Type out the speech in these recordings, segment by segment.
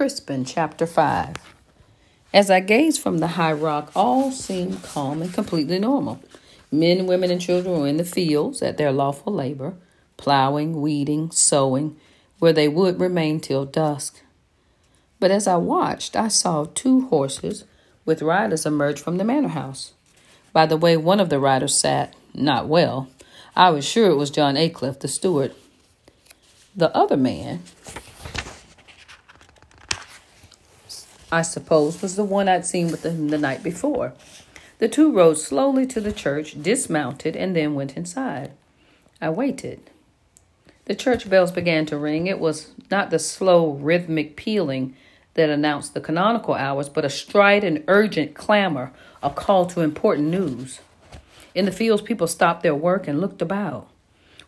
Crispin, Chapter 5. As I gazed from the high rock, all seemed calm and completely normal. Men, women, and children were in the fields at their lawful labor, plowing, weeding, sowing, where they would remain till dusk. But as I watched, I saw two horses with riders emerge from the manor house. By the way one of the riders sat, not well, I was sure it was John Aycliffe, the steward. The other man, I suppose, was the one I'd seen with him the night before. The two rode slowly to the church, dismounted, and then went inside. I waited. The church bells began to ring. It was not the slow, rhythmic pealing that announced the canonical hours, but a strident, urgent clamor, a call to important news. In the fields, people stopped their work and looked about.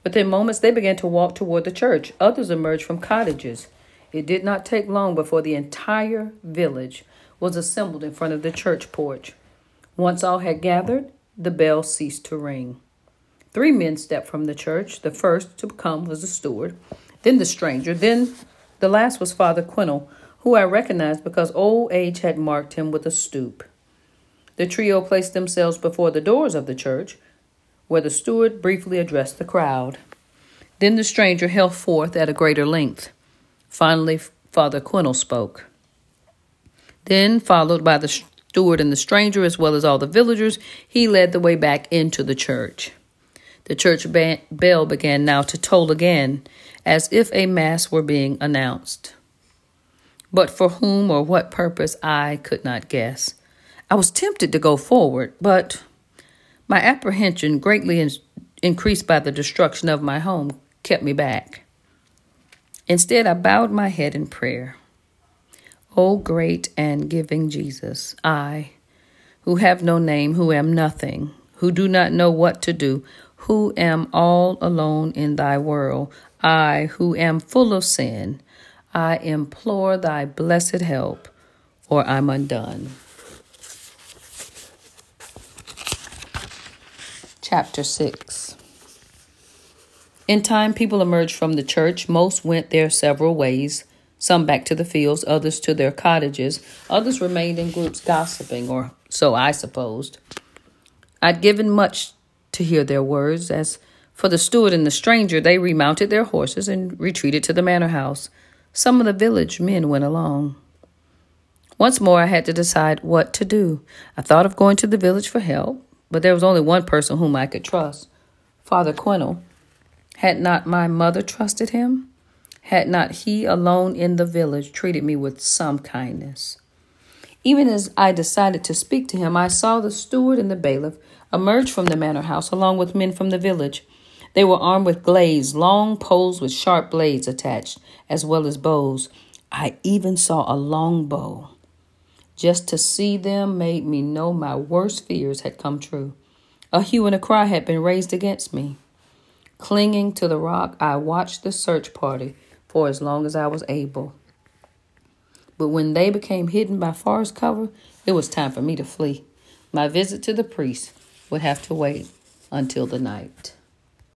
Within moments, they began to walk toward the church. Others emerged from cottages. It did not take long before the entire village was assembled in front of the church porch. Once all had gathered, the bell ceased to ring. Three men stepped from the church. The first to come was the steward, then the stranger, then the last was Father Quinel, who I recognized because old age had marked him with a stoop. The trio placed themselves before the doors of the church, where the steward briefly addressed the crowd. Then the stranger held forth at a greater length. Finally, Father Quinel spoke. Then, followed by the steward and the stranger, as well as all the villagers, he led the way back into the church. The church bell began now to toll again, as if a mass were being announced. But for whom or what purpose I could not guess. I was tempted to go forward, but my apprehension, greatly in- increased by the destruction of my home, kept me back. Instead, I bowed my head in prayer. O great and giving Jesus, I, who have no name, who am nothing, who do not know what to do, who am all alone in thy world, I, who am full of sin, I implore thy blessed help, or I'm undone. Chapter 6 in time, people emerged from the church. Most went their several ways, some back to the fields, others to their cottages, others remained in groups gossiping, or so I supposed. I'd given much to hear their words. As for the steward and the stranger, they remounted their horses and retreated to the manor house. Some of the village men went along. Once more, I had to decide what to do. I thought of going to the village for help, but there was only one person whom I could trust Father Quinel. Had not my mother trusted him? Had not he alone in the village treated me with some kindness? Even as I decided to speak to him, I saw the steward and the bailiff emerge from the manor house along with men from the village. They were armed with glaives, long poles with sharp blades attached, as well as bows. I even saw a long bow. Just to see them made me know my worst fears had come true. A hue and a cry had been raised against me. Clinging to the rock, I watched the search party for as long as I was able. But when they became hidden by forest cover, it was time for me to flee. My visit to the priest would have to wait until the night.